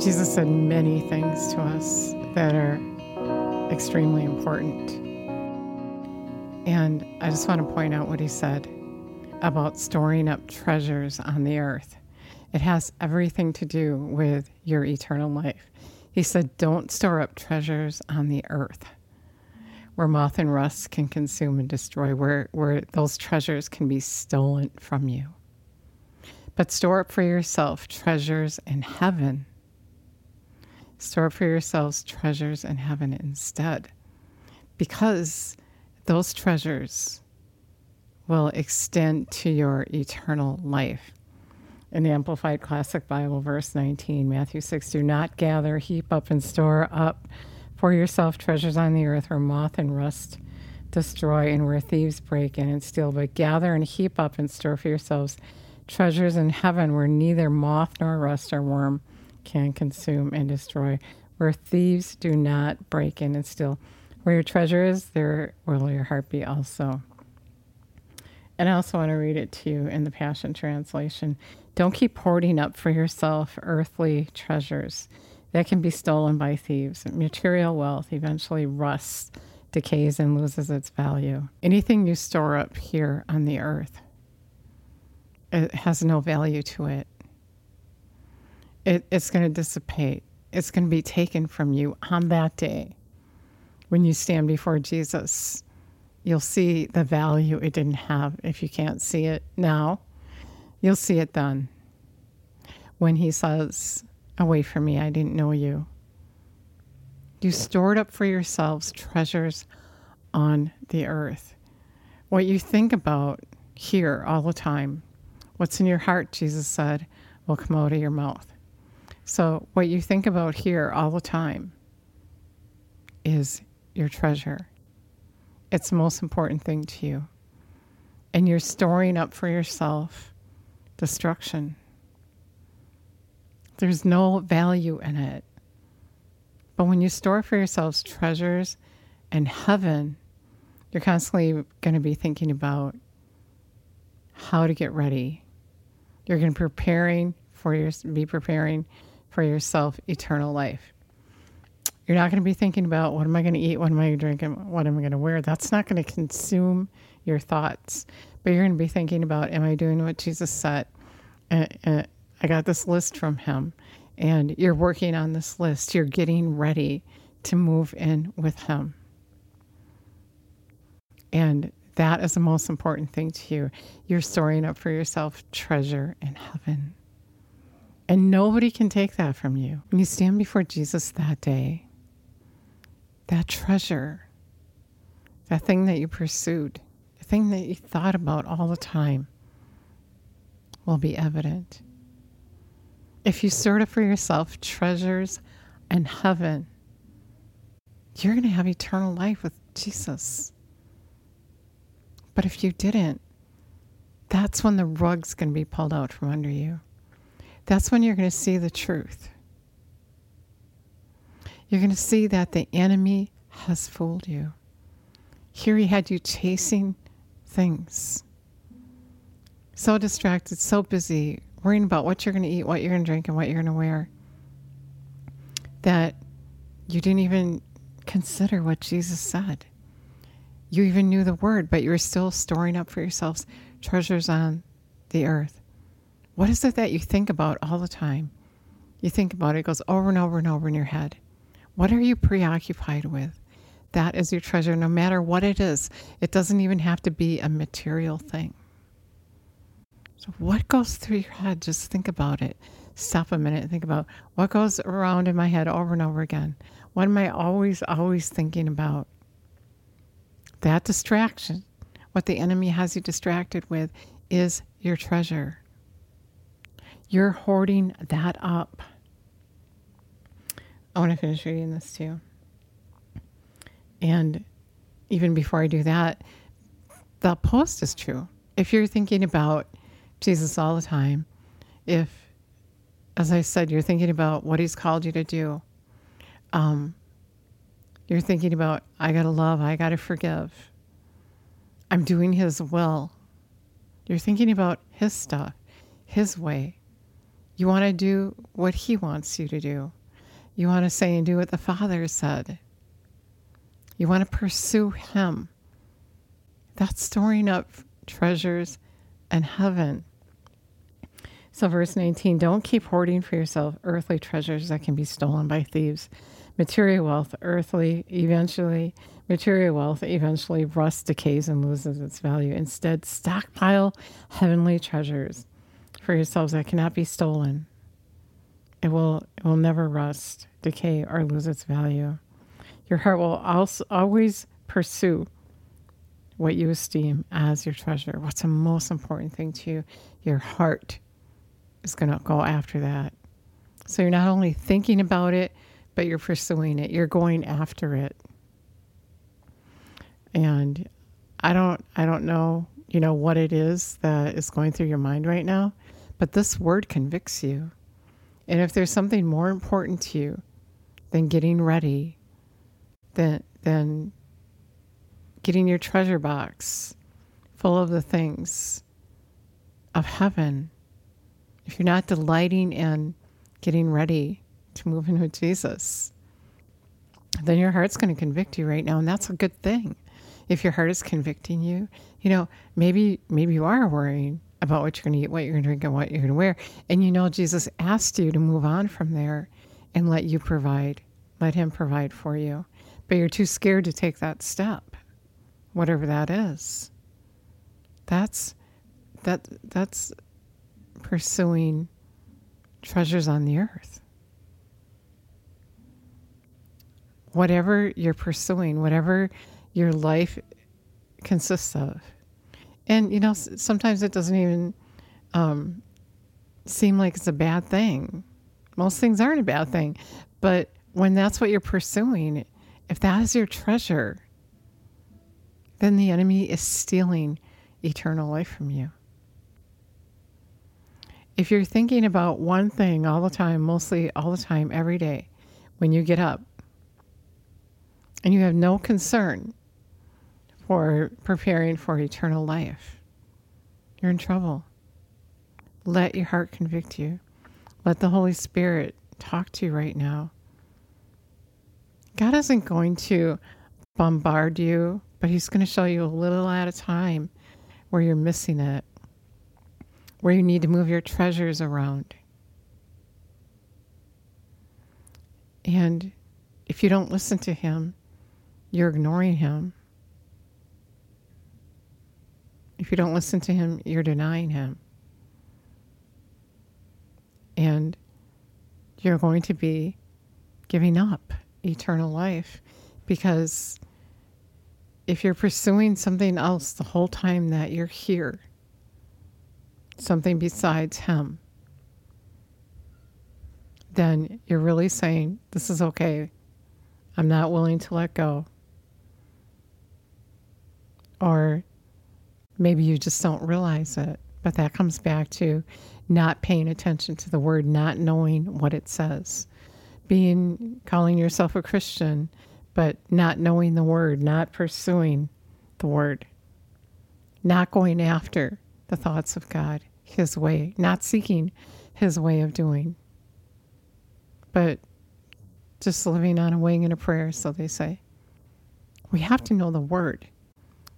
Jesus said many things to us that are extremely important. And I just want to point out what he said about storing up treasures on the earth. It has everything to do with your eternal life. He said, Don't store up treasures on the earth where moth and rust can consume and destroy, where, where those treasures can be stolen from you. But store up for yourself treasures in heaven. Store for yourselves treasures in heaven instead, because those treasures will extend to your eternal life. In the Amplified Classic Bible, verse 19, Matthew 6 Do not gather, heap up, and store up for yourself treasures on the earth where moth and rust destroy and where thieves break in and steal, but gather and heap up and store for yourselves treasures in heaven where neither moth nor rust or worm can consume and destroy, where thieves do not break in and steal. Where your treasure is, there will your heart be also. And I also want to read it to you in the Passion Translation. Don't keep hoarding up for yourself earthly treasures that can be stolen by thieves. Material wealth eventually rusts, decays, and loses its value. Anything you store up here on the earth, it has no value to it. It it's going to dissipate. It's going to be taken from you on that day when you stand before Jesus You'll see the value it didn't have if you can't see it now. You'll see it then. When he says, Away from me, I didn't know you. You stored up for yourselves treasures on the earth. What you think about here all the time, what's in your heart, Jesus said, will come out of your mouth. So, what you think about here all the time is your treasure. It's the most important thing to you. And you're storing up for yourself destruction. There's no value in it. But when you store for yourselves treasures in heaven, you're constantly going to be thinking about how to get ready. You're going to be preparing for your be preparing for yourself eternal life. You're not going to be thinking about what am I going to eat, what am I going to drink, and what am I going to wear. That's not going to consume your thoughts. But you're going to be thinking about, am I doing what Jesus said? I got this list from him, and you're working on this list. You're getting ready to move in with him. And that is the most important thing to you. You're storing up for yourself treasure in heaven. And nobody can take that from you. When you stand before Jesus that day, that treasure, that thing that you pursued, the thing that you thought about all the time, will be evident. If you sort of for yourself treasures and heaven, you're going to have eternal life with Jesus. But if you didn't, that's when the rug's going to be pulled out from under you. That's when you're going to see the truth. You're going to see that the enemy has fooled you. Here he had you chasing things. So distracted, so busy, worrying about what you're going to eat, what you're going to drink, and what you're going to wear, that you didn't even consider what Jesus said. You even knew the word, but you were still storing up for yourselves treasures on the earth. What is it that you think about all the time? You think about it, it goes over and over and over in your head. What are you preoccupied with? That is your treasure, no matter what it is. It doesn't even have to be a material thing. So, what goes through your head? Just think about it. Stop a minute and think about what goes around in my head over and over again. What am I always, always thinking about? That distraction, what the enemy has you distracted with, is your treasure. You're hoarding that up. I want to finish reading this too. And even before I do that, the post is true. If you're thinking about Jesus all the time, if, as I said, you're thinking about what he's called you to do, um, you're thinking about, I got to love, I got to forgive, I'm doing his will. You're thinking about his stuff, his way. You want to do what He wants you to do. You want to say and do what the Father said. You want to pursue Him. That's storing up treasures in heaven. So, verse 19 don't keep hoarding for yourself earthly treasures that can be stolen by thieves. Material wealth, earthly, eventually, material wealth eventually rusts, decays, and loses its value. Instead, stockpile heavenly treasures for yourselves that cannot be stolen. It will, it will never rust, decay, or lose its value. Your heart will also always pursue what you esteem as your treasure. What's the most important thing to you? Your heart is going to go after that. So you're not only thinking about it, but you're pursuing it. You're going after it. And I don't I don't know, you know, what it is that is going through your mind right now, but this word convicts you. And if there's something more important to you than getting ready, than than getting your treasure box full of the things of heaven, if you're not delighting in getting ready to move in with Jesus, then your heart's going to convict you right now, and that's a good thing. If your heart is convicting you, you know, maybe maybe you are worrying about what you're going to eat, what you're going to drink, and what you're going to wear, and you know Jesus asked you to move on from there and let you provide, let Him provide for you, but you're too scared to take that step, whatever that is. That's that that's pursuing treasures on the earth. Whatever you're pursuing, whatever your life consists of. And, you know, sometimes it doesn't even um, seem like it's a bad thing. Most things aren't a bad thing. But when that's what you're pursuing, if that is your treasure, then the enemy is stealing eternal life from you if you're thinking about one thing all the time, mostly all the time, every day, when you get up, and you have no concern for preparing for eternal life, you're in trouble. Let your heart convict you. Let the Holy Spirit talk to you right now. God isn't going to bombard you, but He's going to show you a little at a time where you're missing it where you need to move your treasures around. And if you don't listen to Him, you're ignoring Him. If you don't listen to Him, you're denying Him. And you're going to be giving up eternal life because if you're pursuing something else the whole time that you're here, something besides Him, then you're really saying, This is okay. I'm not willing to let go. Or maybe you just don't realize it. But that comes back to not paying attention to the word, not knowing what it says. Being calling yourself a Christian, but not knowing the word, not pursuing the word, not going after the thoughts of God his way, not seeking his way of doing, but just living on a wing and a prayer, so they say. We have to know the word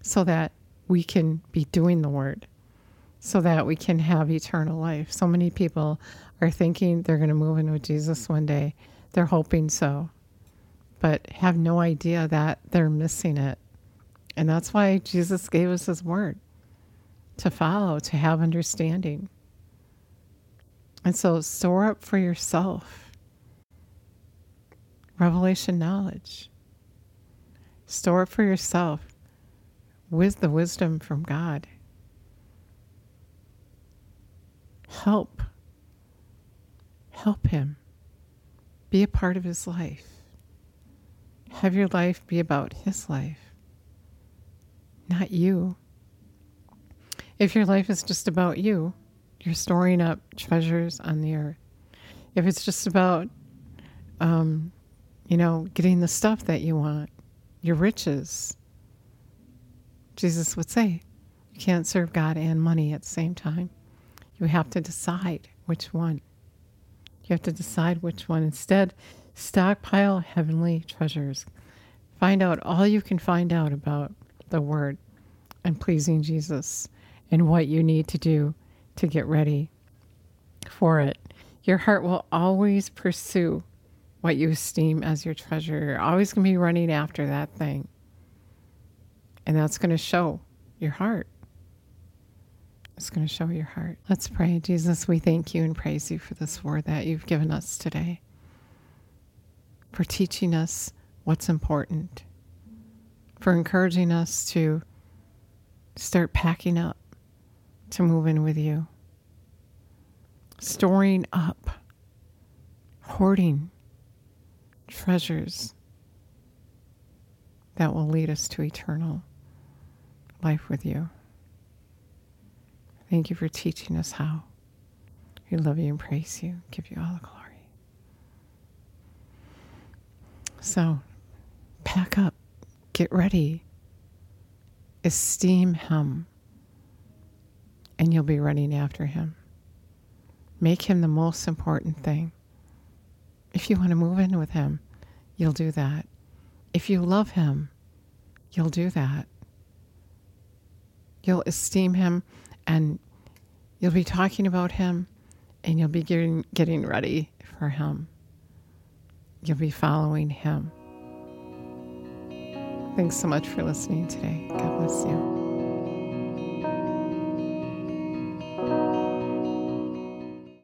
so that we can be doing the word, so that we can have eternal life. So many people are thinking they're going to move in with Jesus one day. They're hoping so, but have no idea that they're missing it. And that's why Jesus gave us his word to follow, to have understanding. And so store up for yourself revelation knowledge. Store up for yourself with the wisdom from God. Help. Help him. Be a part of his life. Have your life be about his life, not you. If your life is just about you, you're storing up treasures on the earth. If it's just about, um, you know, getting the stuff that you want, your riches, Jesus would say, you can't serve God and money at the same time. You have to decide which one. You have to decide which one. Instead, stockpile heavenly treasures. Find out all you can find out about the Word and pleasing Jesus and what you need to do to get ready for it. Your heart will always pursue what you esteem as your treasure. You're always going to be running after that thing. And that's going to show your heart. It's going to show your heart. Let's pray. Jesus, we thank you and praise you for this word that you've given us today, for teaching us what's important, for encouraging us to start packing up to move in with you, storing up, hoarding treasures that will lead us to eternal life with you. Thank you for teaching us how. We love you and praise you, give you all the glory. So, pack up, get ready, esteem Him, and you'll be running after Him. Make Him the most important thing. If you want to move in with Him, you'll do that. If you love Him, you'll do that. You'll esteem Him and you'll be talking about Him and you'll be getting, getting ready for Him. You'll be following Him. Thanks so much for listening today. God bless you.